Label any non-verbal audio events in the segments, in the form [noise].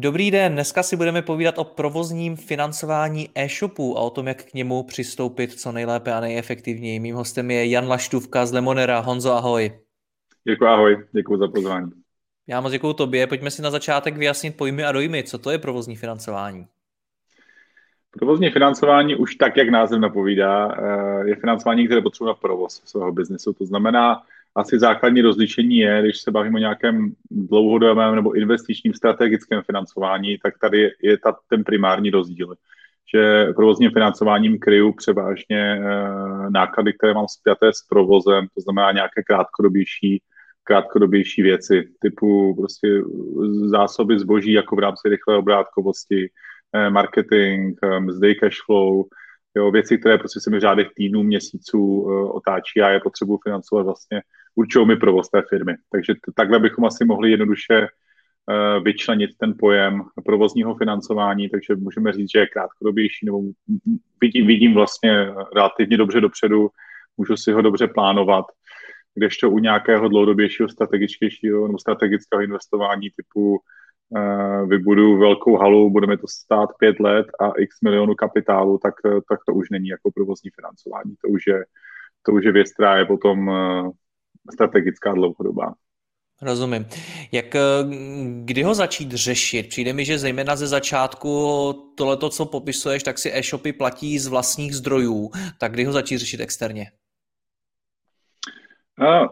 Dobrý den, dneska si budeme povídat o provozním financování e-shopu a o tom, jak k němu přistoupit co nejlépe a nejefektivněji. Mým hostem je Jan Laštůvka z Lemonera. Honzo, ahoj. Děkuji, ahoj, děkuji za pozvání. Já moc děkuji tobě. Pojďme si na začátek vyjasnit pojmy a dojmy. Co to je provozní financování? Provozní financování už tak, jak název napovídá, eh, je financování, které potřebuje na provoz svého biznesu. To znamená, asi základní rozlišení je, když se bavíme o nějakém dlouhodobém nebo investičním strategickém financování, tak tady je ta, ten primární rozdíl, že provozním financováním kryju převážně e, náklady, které mám spjaté s provozem, to znamená nějaké krátkodobější, krátkodobější věci, typu prostě zásoby zboží jako v rámci rychlé obrátkovosti, e, marketing, e, mzdy, cash flow, jo, věci, které prostě se mi v řádech týdnů, měsíců uh, otáčí a je potřebuji financovat vlastně určují mi provoz té firmy. Takže t- takhle bychom asi mohli jednoduše uh, vyčlenit ten pojem provozního financování, takže můžeme říct, že je krátkodobější, nebo vidím, vidím vlastně relativně dobře dopředu, můžu si ho dobře plánovat, kdežto u nějakého dlouhodobějšího strategičtějšího nebo strategického investování typu vybudu velkou halu, budeme to stát pět let a x milionů kapitálu, tak, tak to už není jako provozní financování. To už je, to už je věc, která je potom uh, strategická dlouhodobá. Rozumím. Jak, eh, kdy ho začít řešit? Přijde mi, že zejména ze začátku tohleto, co popisuješ, tak si e-shopy platí z vlastních zdrojů. Tak kdy ho začít řešit externě? Uh,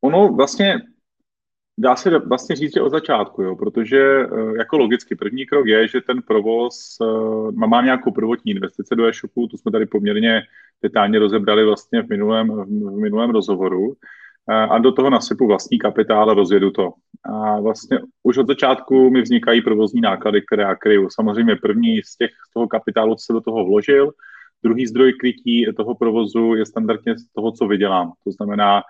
ono vlastně dá se vlastně říct, že od začátku, jo, protože uh, jako logicky první krok je, že ten provoz uh, má nějakou prvotní investice do e-shopu, to jsme tady poměrně detailně rozebrali vlastně v minulém, v minulém rozhovoru a do toho nasypu vlastní kapitál a rozjedu to. A vlastně už od začátku mi vznikají provozní náklady, které já kryju. Samozřejmě první z těch z toho kapitálu, co se do toho vložil, druhý zdroj krytí toho provozu je standardně z toho, co vydělám. To znamená,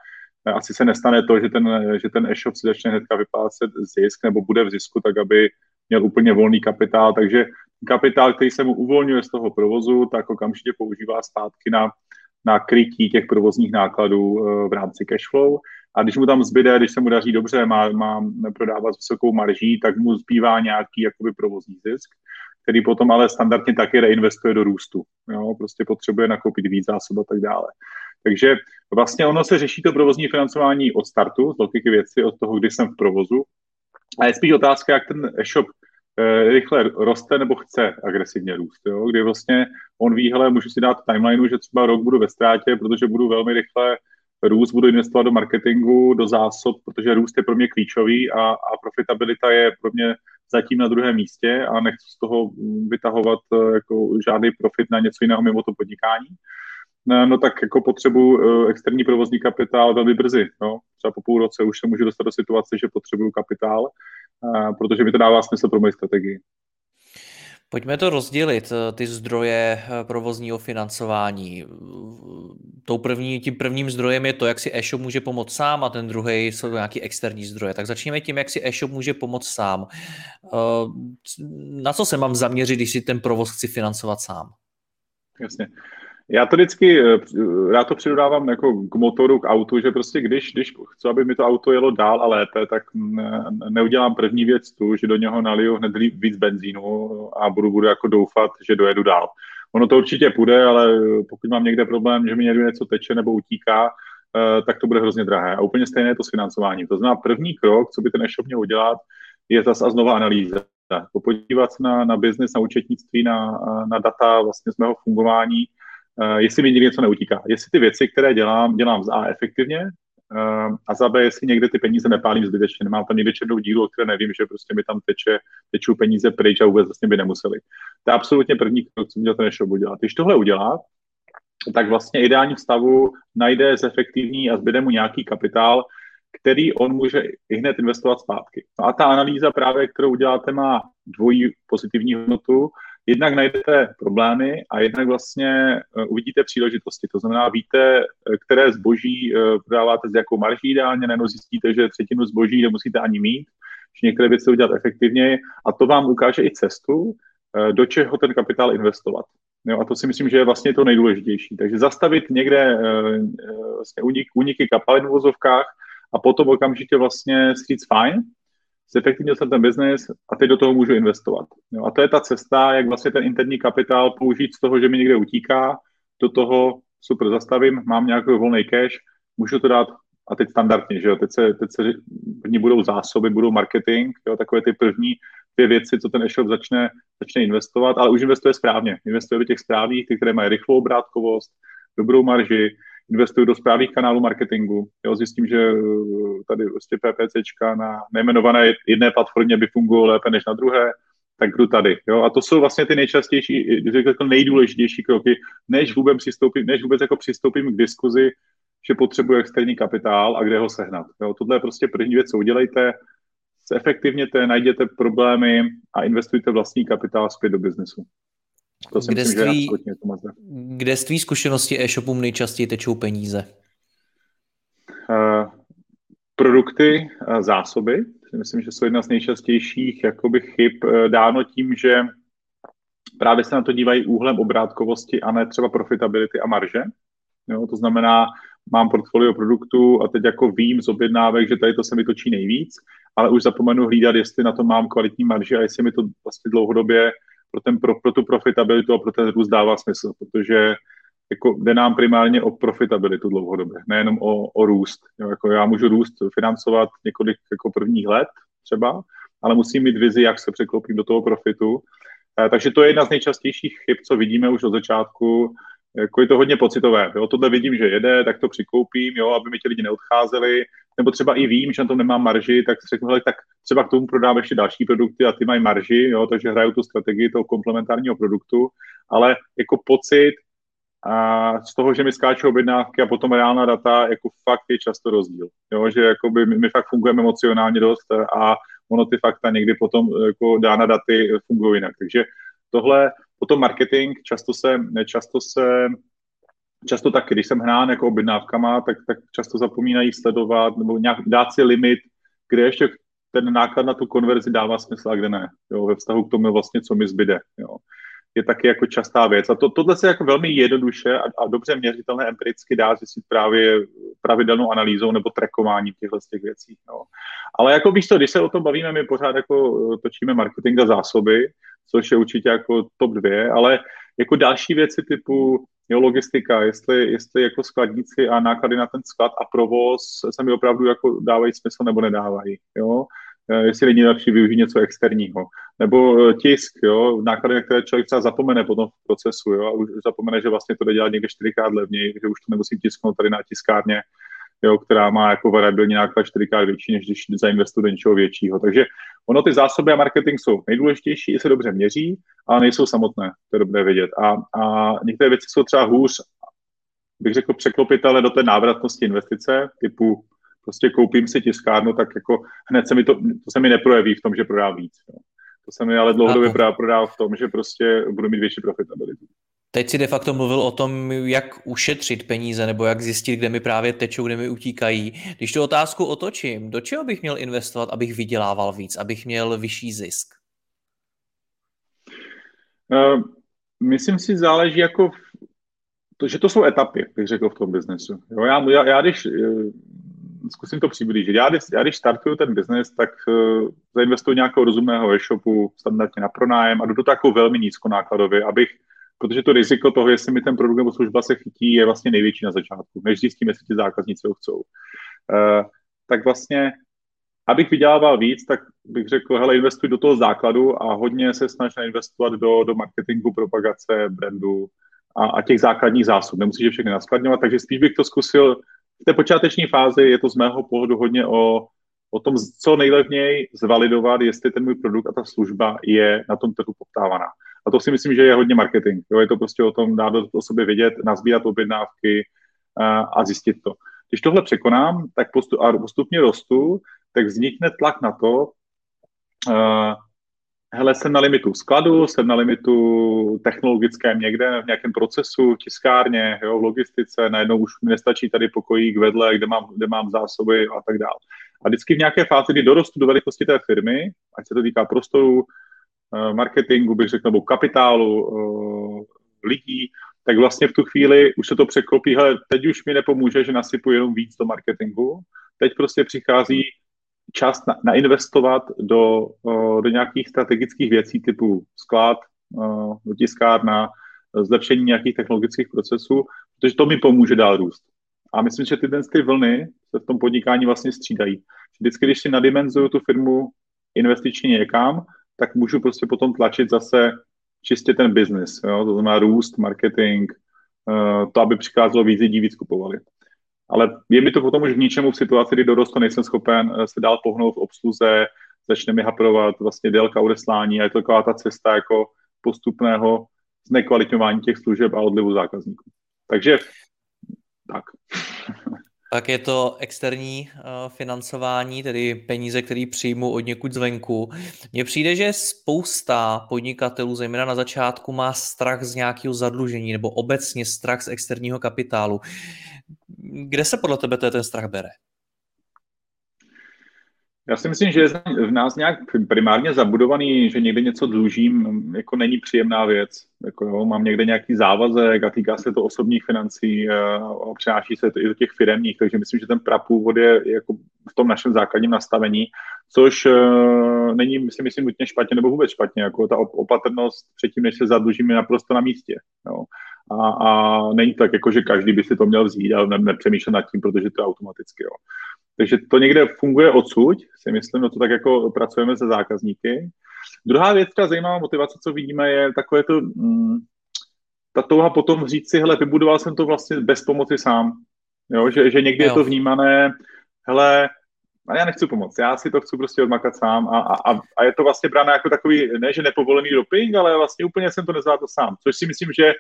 asi se nestane to, že ten, že ten e-shop si začne hnedka vyplácet zisk nebo bude v zisku, tak aby měl úplně volný kapitál, takže kapitál, který se mu uvolňuje z toho provozu, tak okamžitě používá zpátky na, na krytí těch provozních nákladů eh, v rámci cashflow. A když mu tam zbyde, když se mu daří dobře, má, má prodávat s vysokou marží, tak mu zbývá nějaký jakoby provozní zisk, který potom ale standardně taky reinvestuje do růstu. Jo? Prostě potřebuje nakoupit víc zásob a tak dále. Takže vlastně ono se řeší to provozní financování od startu, z logiky věci, od toho, kdy jsem v provozu. A je spíš otázka, jak ten e-shop Eh, rychle roste nebo chce agresivně růst. Jo? Kdy vlastně on ví, hele, můžu si dát timelineu, že třeba rok budu ve ztrátě, protože budu velmi rychle růst, budu investovat do marketingu, do zásob, protože růst je pro mě klíčový a, a profitabilita je pro mě zatím na druhém místě a nechci z toho vytahovat eh, jako žádný profit na něco jiného mimo to podnikání. No, no tak jako potřebuji uh, externí provozní kapitál velmi brzy. No. Třeba po půl roce už se můžu dostat do situace, že potřebuju kapitál protože mi to dává smysl pro moji strategii. Pojďme to rozdělit, eh, ty zdroje eh, provozního financování. Tou první, tím prvním zdrojem je to, jak si e-shop může pomoct sám a ten druhý jsou nějaký externí zdroje. Tak začněme tím, jak si e-shop může pomoct sám. Eh, na co se mám zaměřit, když si ten provoz chci financovat sám? Jasně. Já to vždycky eh, rád to přidodávám jako k motoru, k autu, že prostě když, když chci, aby mi to auto jelo dál a lépe, tak neudělám první věc tu, že do něho naliju hned víc benzínu a budu, budu jako doufat, že dojedu dál. Ono to určitě půjde, ale pokud mám někde problém, že mi někde něco teče nebo utíká, eh, tak to bude hrozně drahé. A úplně stejné je to s financováním. To znamená, první krok, co by ten e-shop měl udělat, je zase a znova analýza. Podívat se na, na business, na účetnictví, na, na data vlastně z mého fungování, jestli mi něco neutíká. Jestli ty věci, které dělám, dělám A efektivně, uh, a za B, jestli někde ty peníze nepálím zbytečně, nemám tam někde černou dílu, o které nevím, že prostě mi tam teče, tečou peníze pryč a vůbec vlastně by nemuseli. To je absolutně první krok, co měl ten e-shop udělat. Když tohle udělá, tak vlastně ideální stavu najde zefektivní a zbyde mu nějaký kapitál, který on může i hned investovat zpátky. No a ta analýza právě, kterou uděláte, má dvojí pozitivní hodnotu. Jednak najdete problémy a jednak vlastně uh, uvidíte příležitosti. To znamená, víte, eh, které zboží uh, prodáváte s jakou marží ideálně, nebo zjistíte, že třetinu zboží nemusíte ani mít, že některé věci udělat efektivněji a to vám ukáže i cestu, do čeho ten kapitál investovat. Jo, a to si myslím, že je vlastně to nejdůležitější. Takže zastavit někde vlastně unik, uniky kapalin v vozovkách a potom okamžitě vlastně říct fajn, zefektivnil jsem ten biznis a teď do toho můžu investovat. Jo, a to je ta cesta, jak vlastně ten interní kapitál použít z toho, že mi někde utíká, do toho super zastavím, mám nějaký volný cash, můžu to dát a teď standardně, že jo, teď se, teď se první budou zásoby, budou marketing, jo, takové ty první dvě věci, co ten e-shop začne, začne investovat, ale už investuje správně. Investuje do těch správných, ty, které mají rychlou obrátkovost, dobrou marži, investuju do správných kanálů marketingu. Jo, zjistím, že eh, tady prostě PPCčka na nejmenované jedné platformě by fungovalo lépe než na druhé, tak jdu tady. Jo? A to jsou vlastně ty nejčastější, jako nejdůležitější kroky, než vůbec, přistoupím, než vůbec jako přistoupím k diskuzi, že potřebuje externí kapitál a kde ho sehnat. Jo? Tohle je prostě první věc, co udělejte, zefektivněte, najděte problémy a investujte vlastní kapitál zpět do biznesu. To kde, myslím, tvý, kde z tvý zkušenosti e-shopům nejčastěji tečou peníze? Uh, produkty, uh, zásoby, myslím, že jsou jedna z nejčastějších jakoby chyb uh, dáno tím, že právě se na to dívají úhlem obrátkovosti a ne třeba profitability a marže. Jo, to znamená, mám portfolio produktů a teď jako vím z objednávek, že tady to se mi točí nejvíc, ale už zapomenu hlídat, jestli na to mám kvalitní marže a jestli mi to vlastně dlouhodobě pro, ten, pro, pro tu profitabilitu a pro ten růst dává smysl, protože jako jde nám primárně o profitabilitu dlouhodobě, nejenom o, o růst. Jo, jako já můžu růst financovat několik jako prvních let třeba, ale musím mít vizi, jak se překlopím do toho profitu. E, takže to je jedna z nejčastějších chyb, co vidíme už od začátku. Jako je to hodně pocitové. Jo, tohle vidím, že jede, tak to přikoupím, jo, aby mi ti lidi neodcházeli, nebo třeba i vím, že na tom nemám marži, tak řeknu, hele, tak třeba k tomu prodám ještě další produkty a ty mají marži, jo, takže hraju tu strategii toho komplementárního produktu, ale jako pocit a z toho, že mi skáčou objednávky a potom reálná data, jako fakt je často rozdíl. Jo, že jakoby my, my fakt fungujeme emocionálně dost a ono ty fakta někdy potom jako dána daty fungují jinak. Takže tohle, potom marketing, často se, často se často tak, když jsem hrán jako objednávkama, tak, tak často zapomínají sledovat nebo nějak dát si limit, kde ještě ten náklad na tu konverzi dává smysl a kde ne, jo, ve vztahu k tomu vlastně, co mi zbyde. Jo. Je taky jako častá věc. A to, tohle se jako velmi jednoduše a, a dobře měřitelné empiricky dá zjistit právě pravidelnou analýzou nebo trackováním těchto z těch věcí. Jo. Ale jako víš to, když se o tom bavíme, my pořád jako točíme marketing a zásoby, což je určitě jako top dvě, ale jako další věci typu jo, logistika, jestli, jestli jako skladníci a náklady na ten sklad a provoz se mi opravdu jako dávají smysl nebo nedávají, jo. Eh, jestli není lepší využít něco externího. Nebo eh, tisk, jo, náklady, které člověk třeba zapomene potom v procesu, jo, a už zapomene, že vlastně to jde dělat někde čtyřikrát levněji, že už to nemusím tisknout tady na tiskárně, jo, která má jako variabilní náklad čtyřikrát větší, než když zainvestuji do něčeho většího. Takže ono ty zásoby a marketing jsou nejdůležitější, se dobře měří, ale nejsou samotné, to je dobré vědět. A, a některé věci jsou třeba hůř, bych řekl, překlopitele do té návratnosti investice, typu prostě koupím si tiskárnu, tak jako hned se mi to, to se mi neprojeví v tom, že prodám víc. Jo. To se mi ale dlouhodobě prodá v tom, že prostě budu mít větší profitabilitu. Teď si de facto mluvil o tom, jak ušetřit peníze nebo jak zjistit, kde mi právě tečou, kde mi utíkají. Když tu otázku otočím, do čeho bych měl investovat, abych vydělával víc, abych měl vyšší zisk? Uh, myslím si, záleží jako v, to, že to jsou etapy, bych řekl v tom biznesu. Jo, já, já, já když uh, zkusím to přiblížit. Já, když, já když startuju ten biznes, tak uh, zainvestuju nějakého rozumného e-shopu, standardně na pronájem a jdu to takovou velmi nízkonákladově, abych protože to riziko toho, jestli mi ten produkt nebo služba se chytí, je vlastně největší na začátku, než zjistím, jestli ti zákazníci ho chcou. Uh, tak vlastně, abych vydělával víc, tak bych řekl, hele, investuj do toho základu a hodně se snaž investovat do, do marketingu, propagace, brandu a, a těch základních zásob. Nemusíš je všechny naskladňovat, takže spíš bych to zkusil v té počáteční fázi je to z mého pohledu hodně o, o tom, co nejlevněji zvalidovat, jestli ten můj produkt a ta služba je na tom trhu poptávaná. A to si myslím, že je hodně marketing. Jo? Je to prostě o tom dát o sobě vědět, nazbírat objednávky a, a zjistit to. Když tohle překonám, tak postup, a postupně rostu, tak vznikne tlak na to, uh, hele, jsem na limitu skladu, jsem na limitu technologickém někde, v nějakém procesu, tiskárně, jo, v logistice, najednou už mi nestačí tady pokojík vedle, kde mám, kde mám zásoby a tak dále. A vždycky v nějaké fázi, kdy dorostu do velikosti té firmy, ať se to týká prostoru, marketingu, bych řekl, nebo kapitálu, eh, lidí, tak vlastně v tu chvíli už se to překlopí, hele, teď už mi nepomůže, že nasypu jenom víc do marketingu, teď prostě přichází čas na, nainvestovat do, do nějakých strategických věcí typu sklad, tiskárna, zlepšení nějakých technologických procesů, protože to mi pomůže dál růst. A myslím, že ty, ty vlny se v tom podnikání vlastně střídají. Vždycky, když si nadimenzuju tu firmu investičně někam, tak můžu prostě potom tlačit zase čistě ten jo? to znamená růst, marketing, to, aby přicházelo víc lidí, víc kupovali. Ale je mi to potom už v ničemu v situaci, kdy dorostu nejsem schopen eh, se dál pohnout v obsluze, začne mi haprovat vlastně délka odeslání a je to taková ta cesta jako postupného znekvalitňování těch služeb a odlivu zákazníků. Takže tak. [laughs] Pak je to externí uh, financování, tedy peníze, které přijmu od někud zvenku. Mně přijde, že spousta podnikatelů, zejména na začátku, má strach z nějakého zadlužení nebo obecně strach z externího kapitálu. Kde se podle tebe ten strach bere? Já si myslím, že je v nás nějak primárně zabudovaný, že někde něco dlužím, jako není příjemná věc. Jako jo, mám někde nějaký závazek a týká se to osobních financí a přináší se to i do těch firmních, takže myslím, že ten prapůvod je jako v tom našem základním nastavení, což uh, není, si myslím, nutně špatně nebo vůbec špatně. Jako ta opatrnost předtím, než se zadlužíme, naprosto na místě. Jo. A, a není to tak, jako, že každý by si to měl vzít a nepřemýšlet nad tím, protože to je automaticky. Jo. Takže to někde funguje odsud, si myslím, no to tak jako pracujeme se zákazníky. Druhá věc, která zajímavá motivace, co vidíme, je takové to, mm, ta touha potom říct si, hele, vybudoval jsem to vlastně bez pomoci sám. Jo, že, že někdy jo. je to vnímané, hele, ale já nechci pomoct, já si to chci prostě odmakat sám a, a, a je to vlastně bráno jako takový, ne že nepovolený doping, ale vlastně úplně jsem to nezvládl sám, což si myslím, že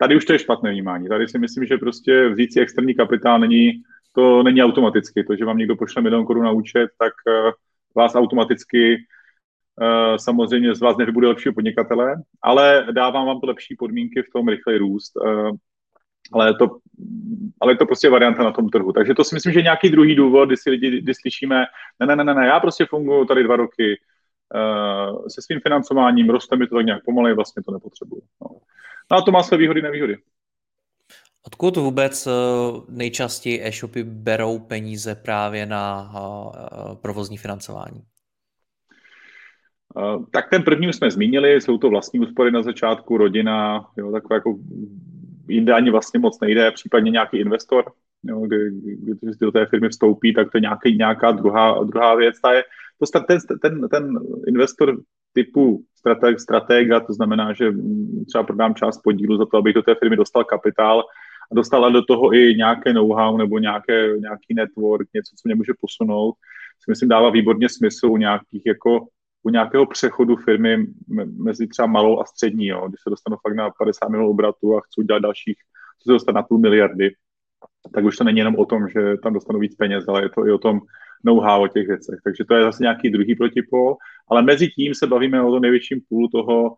tady už to je špatné vnímání. Tady si myslím, že prostě vzít si externí kapitál není, to není automaticky. To, že vám někdo pošle milion korun na účet, tak uh, vás automaticky uh, samozřejmě z vás nevybude lepšího podnikatele, ale dávám vám to lepší podmínky v tom rychlej růst. Ale je, to, ale je to prostě varianta na tom trhu. Takže to si myslím, že je nějaký druhý důvod, kdy si lidi, kdy slyšíme, ne, ne, ne, ne, já prostě funguji tady dva roky uh, se svým financováním, roste mi to tak nějak pomalej, vlastně to nepotřebuju. No. no a to má své výhody, nevýhody. Odkud vůbec eh, nejčastěji e-shopy berou peníze právě na eh, provozní financování? Tak ten první už jsme zmínili, jsou to vlastní úspory na začátku, rodina, jo, takové jako jinde ani vlastně moc nejde, případně nějaký investor, jo, kdy, když do té firmy vstoupí, tak to je nějaký, nějaká druhá, druhá věc. Ta je, to, ten, ten, ten investor typu strateg, stratega, to znamená, že třeba prodám část podílu za to, abych do té firmy dostal kapitál, a dostala do toho i nějaké know-how nebo nějaké, nějaký network, něco, co mě může posunout, si myslím dává výborně smysl u nějakých jako u nějakého přechodu firmy mezi třeba malou a střední, jo. když se dostanu fakt na 50 milionů obratu a chci udělat dalších, chci se dostat na půl miliardy, tak už to není jenom o tom, že tam dostanu víc peněz, ale je to i o tom know-how o těch věcech. Takže to je zase nějaký druhý protipol, ale mezi tím se bavíme o tom největším půl toho,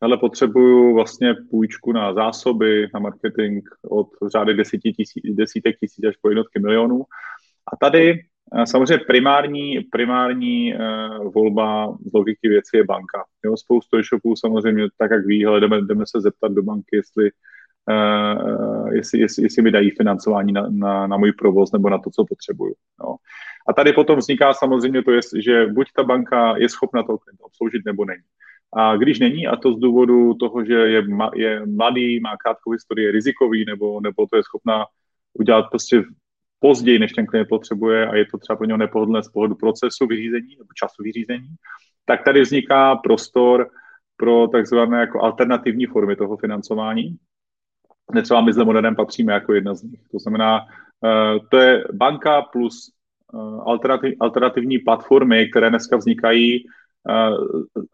ale potřebuju vlastně půjčku na zásoby, na marketing od řády tisíc, desítek tisíc až po jednotky milionů. A tady samozřejmě primární, primární uh, volba z logiky věci je banka. Jo, spoustu e-shopů samozřejmě, tak jak ví, ale jdeme, jdeme se zeptat do banky, jestli, uh, jestli, jestli, jestli mi dají financování na, na, na můj provoz nebo na to, co potřebuju. Jo. A tady potom vzniká samozřejmě to, že buď ta banka je schopna to obsloužit, nebo není. A když není, a to z důvodu toho, že je, je mladý, má krátkou historii, je rizikový, nebo, nebo to je schopná udělat prostě později, než ten klient potřebuje a je to třeba pro něho nepohodlné z pohledu procesu vyřízení nebo času vyřízení, tak tady vzniká prostor pro takzvané jako alternativní formy toho financování. Netřeba my s Lemonadem patříme jako jedna z nich. To znamená, to je banka plus alternativ, alternativní platformy, které dneska vznikají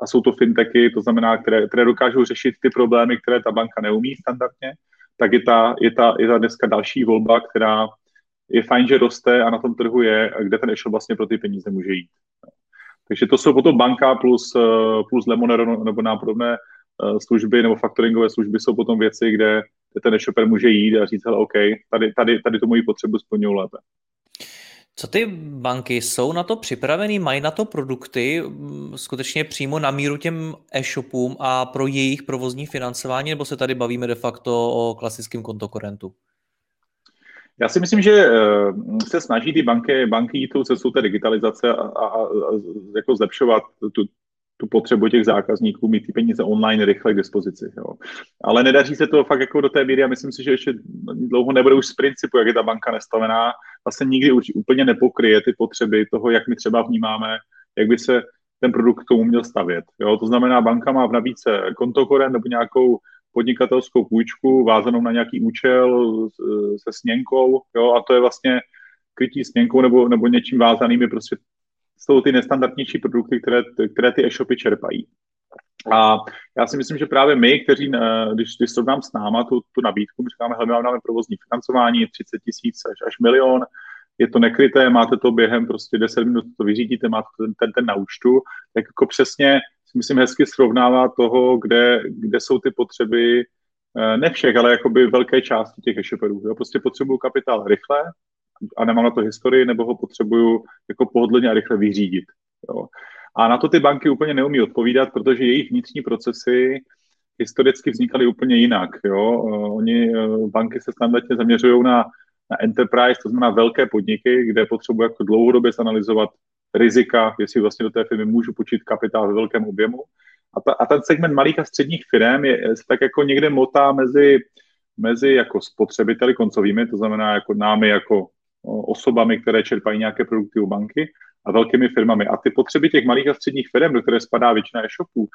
a jsou to fintechy, to znamená, které, které dokážou řešit ty problémy, které ta banka neumí standardně, tak je ta, je ta, je ta dneska další volba, která je fajn, že roste a na tom trhu je, kde ten e-shop vlastně pro ty peníze může jít. Takže to jsou potom banka plus, eh, plus Lemonero nebo nám podobné eh, služby nebo faktoringové služby jsou potom věci, kde ten e-shopper může jít a říct, hele, OK, tady, tady, tady tu moji potřebu splňuji lépe. Co ty banky jsou na to připravený, mají na to produkty mm, skutečně přímo na míru těm e-shopům a pro jejich provozní financování, nebo se tady bavíme de facto o klasickém kontokorentu? Já si myslím, že eh, se snaží ty banky, banky jít tou cestou té digitalizace a, a, a jako zlepšovat tu, tu potřebu těch zákazníků mít ty peníze online rychle k dispozici. Jo. Ale nedaří se to fakt jako do té míry a myslím si, že ještě dlouho nebude už z principu, jak je ta banka nastavená, vlastně nikdy už úplně nepokryje ty potřeby toho, jak my třeba vnímáme, jak by se ten produkt k tomu měl stavět. Jo. To znamená, banka má v nabídce kontokorent nebo nějakou podnikatelskou půjčku vázanou na nějaký účel se směnkou, jo, a to je vlastně krytí směnkou nebo, nebo něčím vázanými prostě jsou ty nestandardnější produkty, které, které ty e-shopy čerpají. A já si myslím, že právě my, kteří, eh, když, když srovnám s náma tu, tu nabídku, my říkáme, hele, my máme provozní financování 30 tisíc až, až milion, je to nekryté, máte to během prostě 10 minut, to vyřídíte, máte ten, ten, ten na účtu, tak jako přesně si myslím hezky srovnává toho, kde, kde jsou ty potřeby, eh, ne všech, ale jakoby velké části těch e-shopperů. Jo? Prostě potřebuju kapitál rychle a nemám na to historii, nebo ho potřebuju jako pohodlně a rychle vyřídit. Jo? A na to ty banky úplně neumí odpovídat, protože jejich vnitřní procesy historicky vznikaly úplně jinak. Jo? Eh, oni, eh, banky se standardně zaměřují na, na enterprise, to znamená velké podniky, kde potřebují jako dlouhodobě zanalizovat rizika, jestli vlastně do té firmy můžu počít kapitál ve velkém objemu. A, ta, a ten segment malých a středních firm je, se tak jako někde motá mezi, mezi jako spotřebiteli koncovými, to znamená jako námi jako osobami, které čerpají nějaké produkty u banky a velkými firmami. A ty potřeby těch malých a středních firm, do které spadá většina e-shopů,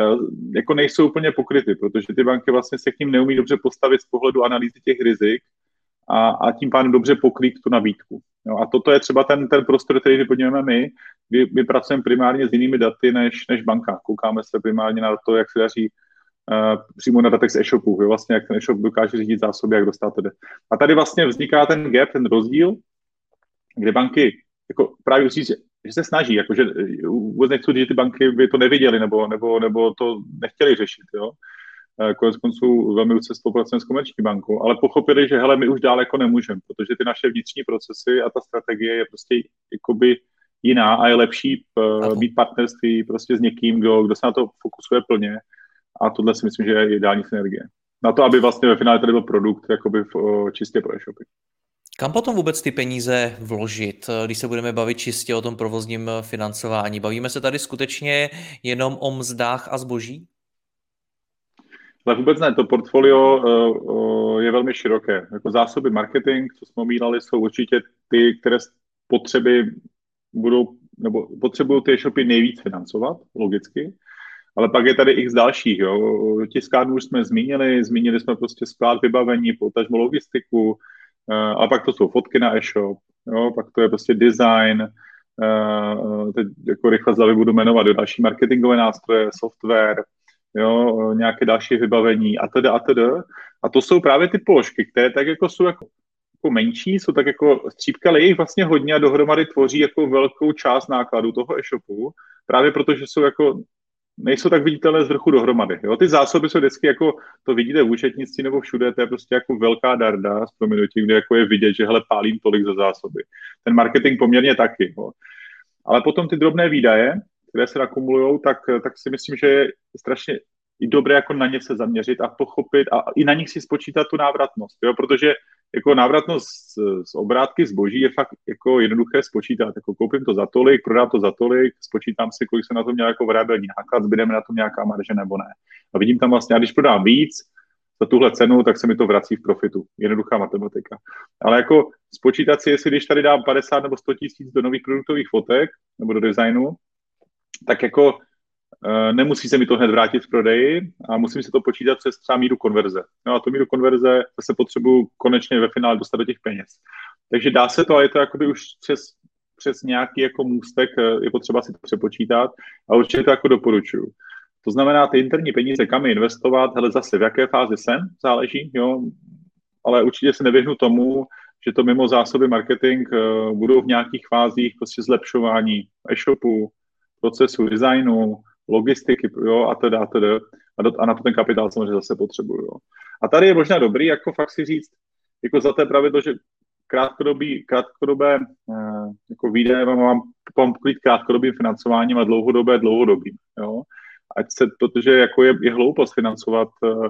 eh, jako nejsou úplně pokryty, protože ty banky vlastně se k ním neumí dobře postavit z pohledu analýzy těch rizik a, a tím pádem dobře pokrýt tu nabídku. Jo, a toto je třeba ten, ten prostor, který vyplňujeme my, kdy my pracujeme primárně s jinými daty než, než banka. Koukáme se primárně na to, jak se daří uh, přímo na datech z e-shopu, jo, vlastně jak ten e-shop dokáže řídit zásoby, jak dostat tedy. A tady vlastně vzniká ten gap, ten rozdíl, kde banky jako právě říct, že se snaží, jakože vůbec nechci že ty banky by to neviděli nebo, nebo, nebo to nechtěli řešit, jo. Eh, konec konců velmi úzce spolupracujeme s komerční bankou, ale pochopili, že hele, my už daleko nemůžeme, protože ty naše vnitřní procesy a ta strategie je prostě jakoby jiná a je lepší být partnerství prostě s někým, kdo, kdo se na to fokusuje plně a tohle si myslím, že je ideální synergie. Na to, aby vlastně ve finále tady byl produkt jakoby v, uh, čistě pro e-shopy. Kam potom vůbec ty peníze vložit, když se budeme bavit čistě o tom provozním financování? Bavíme se tady skutečně jenom o mzdách a zboží? Ale vůbec ne, to portfolio uh, uh, je velmi široké. Jako zásoby marketing, co jsme omílali, jsou určitě ty, které potřeby budou, nebo potřebují ty e-shopy nejvíc financovat, logicky. Ale pak je tady x dalších. Jo. Tiskárnu už jsme zmínili, zmínili jsme prostě sklad vybavení, potažmo logistiku, uh, a pak to jsou fotky na e-shop, jo, pak to je prostě design, teď jako rychle z budu jmenovat, další marketingové nástroje, software, jo, nějaké další vybavení a teda a teda. A to jsou právě ty položky, které tak jako jsou jako, jako menší, jsou tak jako střípka, ale jich vlastně hodně a dohromady tvoří jako velkou část nákladů toho e-shopu, právě protože jsou jako nejsou tak viditelné z vrchu dohromady. Jo? Ty zásoby jsou vždycky jako, to vidíte v účetnictví nebo všude, to je prostě jako velká darda s proměnutím, kde jako je vidět, že hele, pálím tolik za zásoby. Ten marketing poměrně taky. Jo? Ale potom ty drobné výdaje, které se nakumulují, tak, tak si myslím, že je strašně i dobré jako na ně se zaměřit a pochopit a i na nich si spočítat tu návratnost, jo? protože jako návratnost z, z obrátky zboží je fakt jako jednoduché spočítat. Jako koupím to za tolik, prodám to za tolik, spočítám si, kolik se na tom měl jako variabilní náklad, zbydeme na tom nějaká marže nebo ne. A vidím tam vlastně, a když prodám víc za tuhle cenu, tak se mi to vrací v profitu. Jednoduchá matematika. Ale jako spočítat si, jestli když tady dám 50 nebo 100 tisíc do nových produktových fotek nebo do designu, tak jako e, nemusí se mi to hned vrátit v prodeji a musím si to počítat přes třeba míru konverze. No a tu míru konverze se potřebuju konečně ve finále dostat do těch peněz. takže dá se to, ale je to jakoby už přes, přes nějaký jako můstek, je potřeba si to přepočítat a určitě to jako doporučuju. To znamená, ty interní peníze, kam je investovat, hele zase v jaké fázi jsem, záleží, jo, ale určitě se nevyhnu tomu, že to mimo zásoby marketing uh, budou v nějakých fázích prostě zlepšování e-shopu, procesu, designu, logistiky, jo, a teda, a teda. A, do, a na to ten kapitál samozřejmě zase potřebuju, jo. A tady je možná dobrý, jako fakt si říct, jako za té pravidlo, že krátkodobý, krátkodobé uh, jako výdaje mám, mám pokrýt krátkodobým financováním a dlouhodobé dlouhodobým, jo. Ať se, protože jako je, je hloupost financovat uh,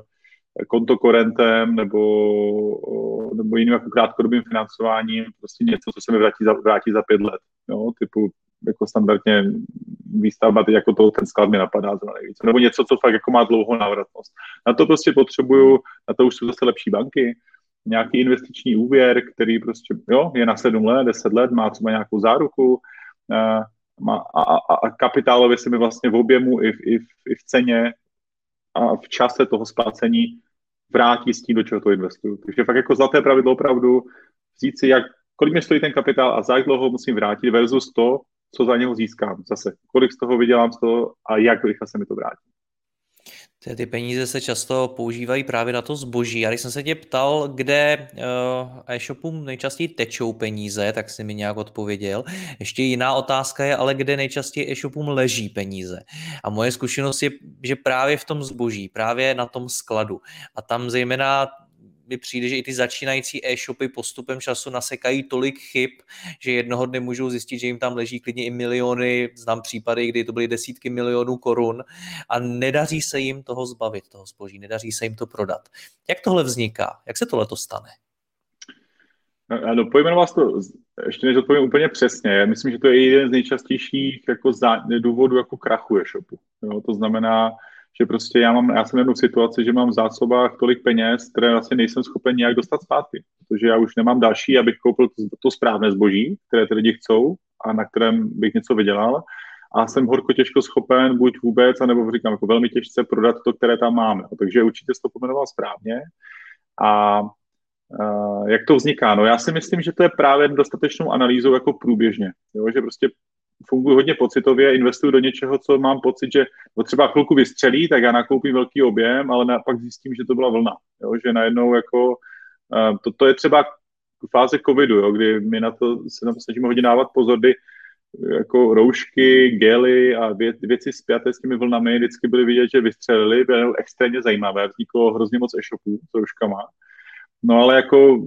konto korentem nebo, nebo jiným jako krátkodobým financováním, prostě něco, co se mi vrátí za, vrátí za pět let. Jo? Typu jako standardně výstavba, teď jako to, ten sklad mi napadá za nejvíce. Nebo něco, co fakt jako má dlouhou návratnost. Na to prostě potřebuju, na to už jsou zase lepší banky, nějaký investiční úvěr, který prostě, jo, je na 7 let, 10 let, má třeba nějakou záruku, a, a, a, a kapitálově se mi vlastně v objemu i v, i v, i v ceně a v čase toho splácení vrátí s tím, do čeho to investuju. Takže fakt jako zlaté pravidlo opravdu vzít si, jak, kolik mi stojí ten kapitál a za jak dlouho musím vrátit versus to, co za něho získám. Zase, kolik z toho vydělám z toho a jak rychle se mi to vrátí. Ty peníze se často používají právě na to zboží. A když jsem se tě ptal, kde uh, e-shopům nejčastěji tečou peníze, tak si mi nějak odpověděl. Ještě jiná otázka je, ale kde nejčastěji e-shopům leží peníze. A moje zkušenost je, že právě v tom zboží, právě na tom skladu. A tam zejména mi přijde, že i ty začínající e-shopy postupem času nasekají tolik chyb, že jednoho dne můžou zjistit, že jim tam leží klidně i miliony, znám případy, kdy to byly desítky milionů korun a nedaří se jim toho zbavit, toho zboží, nedaří se jim to prodat. Jak tohle vzniká? Jak se tohle to stane? No, pojmenoval to, ještě než odpovím úplně přesně, myslím, že to je jeden z nejčastějších jako důvodů jako krachu e-shopu. To znamená, že prostě já, mám, já jsem jednou v situaci, že mám v zásobách tolik peněz, které vlastně nejsem schopen nějak dostat zpátky, protože já už nemám další, abych koupil to, to správné zboží, které ty lidi chcou a na kterém bych něco vydělal a jsem horko těžko schopen buď vůbec, anebo říkám jako velmi těžce prodat to, které tam máme. Takže určitě jsi to pomenoval správně. A Uh, jak to vzniká? No já si myslím, že to je právě dostatečnou analýzou jako průběžně. Jo? Že prostě funguji hodně pocitově, investuju do něčeho, co mám pocit, že třeba chvilku vystřelí, tak já nakoupím velký objem, ale na, pak zjistím, že to byla vlna. Jo? Že najednou jako, uh, to, to je třeba fáze covidu, jo? kdy my na to se to snažíme hodně dávat pozor, kdy jako roušky, gely a vě, věci spjaté s těmi vlnami vždycky byly vidět, že vystřelili, byly extrémně zajímavé, vzniklo hrozně moc e-shopů s rouškama. No ale jako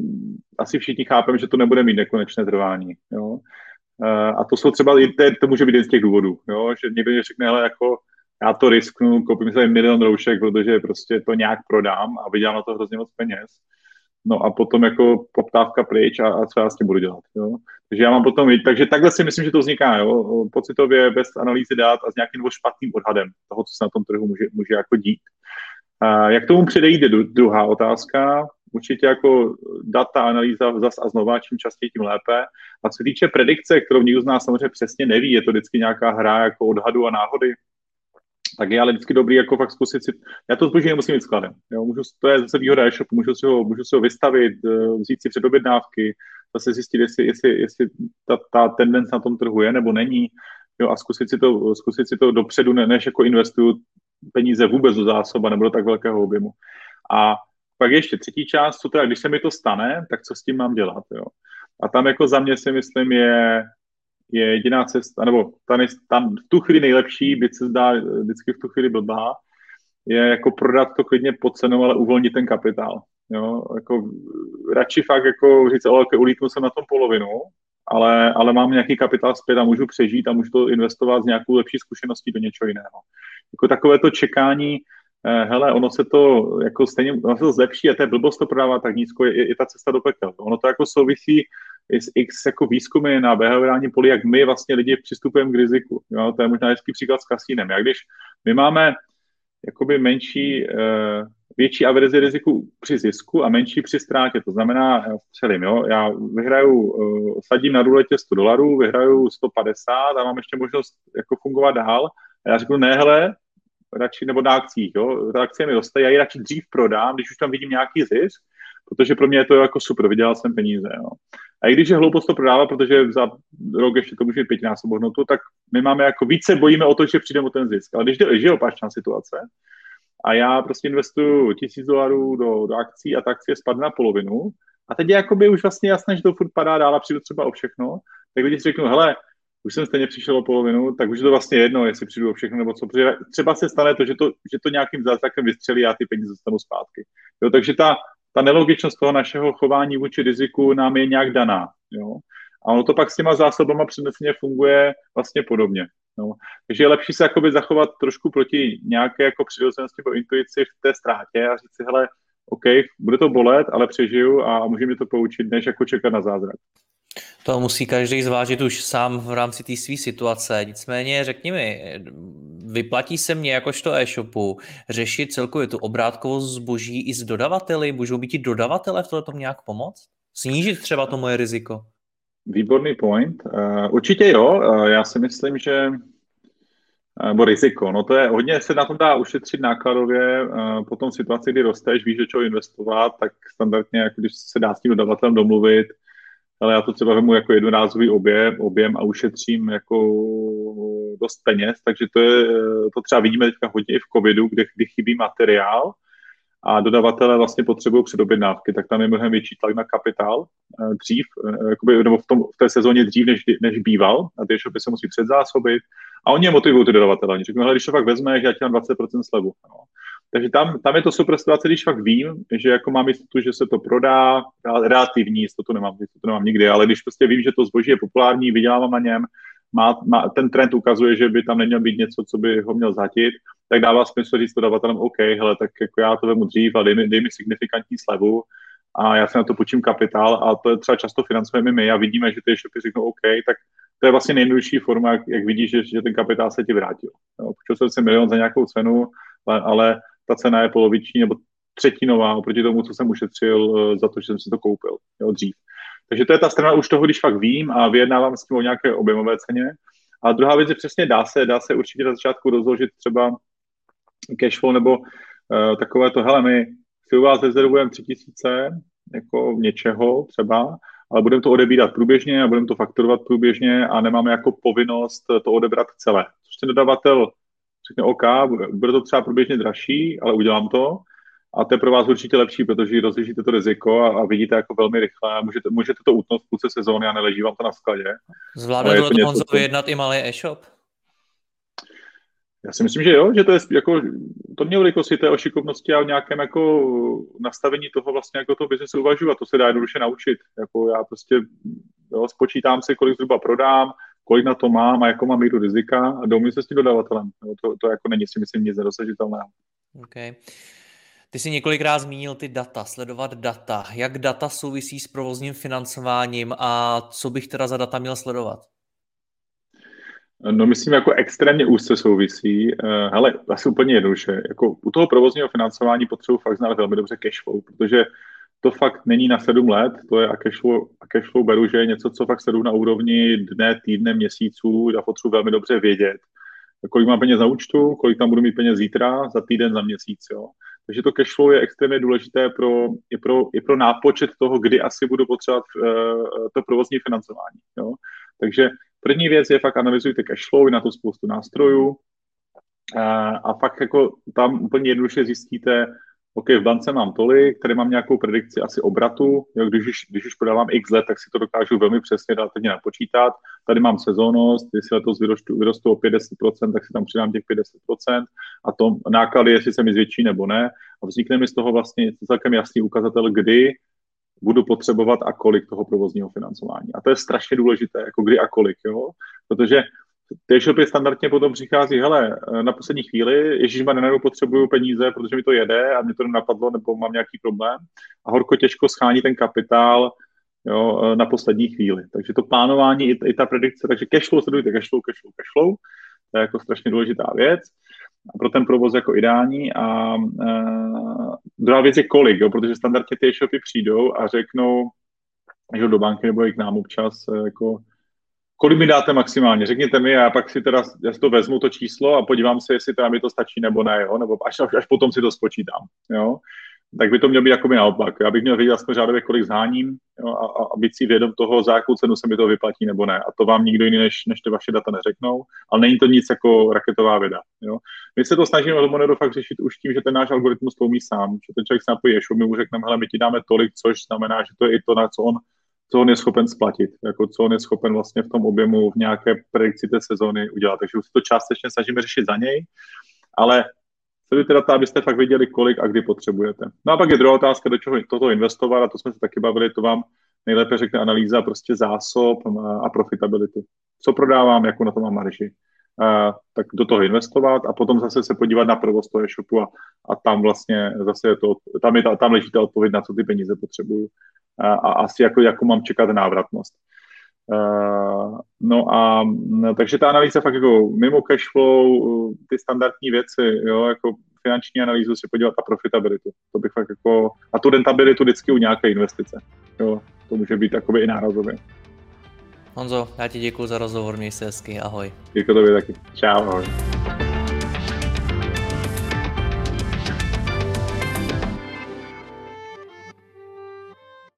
asi všichni chápeme, že to nebude mít nekonečné trvání. Jo? Eh, a to jsou třeba, to, to může být jeden z těch důvodů, jo? že někdo mi řekne, hele, jako já to risknu, koupím si milion roušek, protože prostě to nějak prodám a vydělám na to hrozně moc peněz. No a potom jako poptávka pryč a, a co já s tím budu dělat. Jo? Takže já mám potom, takže takhle si myslím, že to vzniká, jo? pocitově, bez analýzy dát a s nějakým nebo špatným odhadem toho, co se na tom trhu může, může jako dít. A jak tomu předejít, druhá otázka určitě jako data, analýza zas a znova, čím častěji, tím lépe. A co týče predikce, kterou nikdo z nás samozřejmě přesně neví, je to vždycky nějaká hra jako odhadu a náhody, tak je ale vždycky dobrý jako fakt zkusit si, já to zboží nemusím mít skladem, jo, můžu, to je zase výhoda e-shopu, můžu si ho, můžu si ho vystavit, eh, vzít si předobědnávky, zase zjistit, jestli, jestli, jestli ta, ta tendence na tom trhu je nebo není, jo, a zkusit si to, zkusit si to dopředu, než jako investuju peníze vůbec do zásoba nebo do tak velkého objemu. A pak ještě třetí část, co teda, když se mi to stane, tak co s tím mám dělat, jo. A tam jako za mě si myslím je, je jediná cesta, nebo tam, je, tam v tu chvíli nejlepší, byť se zdá vždycky v tu chvíli blbá, je jako prodat to klidně pod cenou, ale uvolnit ten kapitál. Jo, jako radši fakt jako říct, ale ulítnu jsem na tom polovinu, ale, ale mám nějaký kapitál zpět a můžu přežít a můžu to investovat z nějakou lepší zkušeností do něčeho jiného. Jako takové to čekání, hele, ono se to jako stejně, ono se to zlepší a to je blbost to prodává tak nízko, je, je ta cesta do pekel. Ono to jako souvisí s x jako výzkumy na behaviorální poli, jak my vlastně lidi přistupujeme k riziku. Jo? To je možná hezký příklad s kasínem. Jak když my máme jakoby menší, uh, větší averzi riziku při zisku a menší při ztrátě. To znamená, já střelím, jo? já vyhraju, uh, sadím na ruletě 100 dolarů, vyhraju 150 a mám ještě možnost jako fungovat dál. A já řeknu, ne, hele, radši, nebo na akcích, jo, ta akcie mi roste, já ji radši dřív prodám, když už tam vidím nějaký zisk, protože pro mě je to jako super, vydělal jsem peníze, jo. A i když je hloupost to prodávat, protože za rok ještě to může být pětinásobnou hodnotu, tak my máme jako více bojíme o to, že přijdeme o ten zisk. Ale když je opačná situace, a já prostě investuju tisíc dolarů do, do akcí a ta akcie spadne na polovinu a teď je jakoby už vlastně jasné, že to furt padá dál a přijdu třeba o všechno, tak lidi si řeknou, hele, už jsem stejně přišel o polovinu, tak už je to vlastně jedno, jestli přijdu o všechno nebo co, třeba se stane to, že to, že to nějakým zázrakem vystřelí a ty peníze dostanu zpátky. Jo, takže ta, ta nelogičnost toho našeho chování vůči riziku nám je nějak daná. Jo? A ono to pak s těma zásobama přeneseně funguje vlastně podobně. No. Takže je lepší se jakoby zachovat trošku proti nějaké jako přirozenosti nebo intuici v té ztrátě a říct si, hele, OK, bude to bolet, ale přežiju a může mi to poučit, než jako čekat na zázrak. To musí každý zvážit už sám v rámci té své situace. Nicméně řekni mi, vyplatí se mně jakožto e-shopu řešit celkově tu obrátkovost zboží i s dodavateli? Můžou být i dodavatele v tom nějak pomoct? Snížit třeba to moje riziko? Výborný point. Uh, určitě jo. Uh, já si myslím, že nebo riziko. No to je, hodně se na tom dá ušetřit nákladově, potom v situaci, kdy rosteš, víš, že čo investovat, tak standardně, jako když se dá s tím dodavatelem domluvit, ale já to třeba vemu jako jednorázový objem, objem a ušetřím jako dost peněz, takže to, je, to třeba vidíme teďka hodně i v covidu, kde, kdy chybí materiál, a dodavatele vlastně potřebují předobjednávky, tak tam je mnohem větší tlak na kapitál eh, dřív, eh, jakoby, nebo v, tom, v té sezóně dřív, než, než býval, a ty shopy se musí předzásobit a oni je motivují ty dodavatele. Oni řeknou, když to fakt vezmeš, já ti dám 20% slevu. No. Takže tam, tam je to super situace, když fakt vím, že jako mám jistotu, že se to prodá, relativní jistotu nemám, jistotu nemám nikdy, ale když prostě vím, že to zboží je populární, vydělávám na něm, má, má, ten trend ukazuje, že by tam nemělo být něco, co by ho měl zatit, tak dává smysl říct dodavatelem, OK, hele, tak jako já to vemu dřív a dej mi, dej mi signifikantní slevu a já si na to počím kapitál a to je třeba často financujeme my a vidíme, že ty shopy řeknou OK, tak to je vlastně nejjednodušší forma, jak, jak vidíš, že, že ten kapitál se ti vrátil. Počul jsem milion za nějakou cenu, ale, ale ta cena je poloviční nebo třetinová oproti tomu, co jsem ušetřil eh, za to, že jsem si to koupil jo, dřív. Takže to je ta strana už toho, když fakt vím a vyjednávám s tím o nějaké objemové ceně. A druhá věc je přesně, dá se, dá se určitě na začátku rozložit třeba cashflow nebo uh, takové to, hele, my si u vás rezervujeme tři tisíce jako něčeho třeba, ale budeme to odebírat průběžně a budeme to fakturovat průběžně a nemáme jako povinnost to odebrat celé. Což ten dodavatel řekne OK, bude to třeba průběžně dražší, ale udělám to. A to je pro vás určitě lepší, protože rozlišíte to riziko a, a vidíte jako velmi rychle můžete, můžete to utnout v půlce sezóny a neleží vám to na skladě. Zvládne to, to Honzo vyjednat i malý e-shop? Já si myslím, že jo, že to je jako, to mě velikosti té o šikovnosti a o nějakém jako nastavení toho vlastně jako toho biznesu uvažovat, to se dá jednoduše naučit. Jako já prostě jo, spočítám si, kolik zhruba prodám, kolik na to mám a jako mám míru rizika a domluvím se s tím dodavatelem. Jo, to, to jako není si myslím nic nedosažitelného. Okay. Ty jsi několikrát zmínil ty data, sledovat data. Jak data souvisí s provozním financováním a co bych teda za data měl sledovat? No myslím, jako extrémně úzce souvisí. Eh, hele, asi úplně jednoduše. Jako u toho provozního financování potřebuji fakt znát velmi dobře cashflow, protože to fakt není na sedm let, to je a cashflow, beru, že je něco, co fakt sedu na úrovni dne, týdne, měsíců, já potřebuji velmi dobře vědět, kolik mám peněz na účtu, kolik tam budu mít peněz zítra, za týden, za měsíc. Jo. Takže to cashflow je extrémně důležité pro, i, pro, i pro nápočet toho, kdy asi budu potřebovat uh, to provozní financování. Jo. Takže První věc je fakt analyzujte cashflow, je na to spoustu nástrojů a, a fakt jako tam úplně jednoduše zjistíte, OK, v bance mám tolik, tady mám nějakou predikci asi obratu, jo, když, už, když už prodávám x let, tak si to dokážu velmi přesně relativně napočítat. Tady mám sezónnost, jestli letos vyrostu, vyrostu o 50%, tak si tam přidám těch 50% a to náklady, jestli se mi zvětší nebo ne. A vznikne mi z toho vlastně celkem jasný ukazatel, kdy budu potřebovat a kolik toho provozního financování. A to je strašně důležité, jako kdy a kolik, jo? protože ty shopy standardně potom přichází, hele, na poslední chvíli, Ježíš má nenajednou potřebuju peníze, protože mi to jede a mě to napadlo, nebo mám nějaký problém a horko těžko schání ten kapitál jo, na poslední chvíli. Takže to plánování i, i ta predikce, takže cashflow, sledujte cashflow, cashflow, cashflow, to je jako strašně důležitá věc a pro ten provoz jako ideální. A uh, druhá věc je kolik, jo, protože standardně ty e-shopy přijdou a řeknou, že do banky nebo i k nám občas, e, jako, kolik mi dáte maximálně, řekněte mi a já pak si teda, já si to vezmu to číslo a podívám se, jestli teda mi to stačí nebo ne, jo, nebo až, až, až potom si to spočítám, jo. tak by to mělo být jakoby naopak. Já bych měl vědět aspoň řádově, kolik zháním jo, a, a být si vědom toho, za jakou cenu se mi to vyplatí nebo ne. A to vám nikdo jiný než, než ty vaše data neřeknou, ale není to nic jako raketová věda. Jo. My se to snažíme od Monedu fakt řešit už tím, že ten náš algoritmus to umí sám, že ten člověk se napojí my mu řekneme, hele, my ti dáme tolik, což znamená, že to je i to, na co on co on je schopen splatit, jako co on je schopen vlastně v tom objemu v nějaké predikci té sezóny udělat. Takže už se to částečně snažíme řešit za něj, ale sledujte data, abyste fakt věděli, kolik a kdy potřebujete. No a pak je druhá otázka, do čeho toto investovat, a to jsme se taky bavili, to vám nejlépe řekne analýza prostě zásob a profitability. Co prodávám, jakou na to mám marži. Tak do toho investovat a potom zase se podívat na provoz toho e-shopu a, a tam vlastně zase je to, tam, je ta, tam leží ta odpověď, na co ty peníze potřebuju a, a asi jako, jako mám čekat návratnost. Uh, no a no, takže ta analýza fakt jako mimo cashflow, ty standardní věci, jo, jako finanční analýzu si podívat a profitabilitu. To bych fakt jako, a tu rentabilitu vždycky u nějaké investice. Jo, to může být jakoby i nárazově. Honzo, já ti děkuji za rozhovor, měj se hezky, ahoj. Děkuji tobě taky. Čau, ahoj.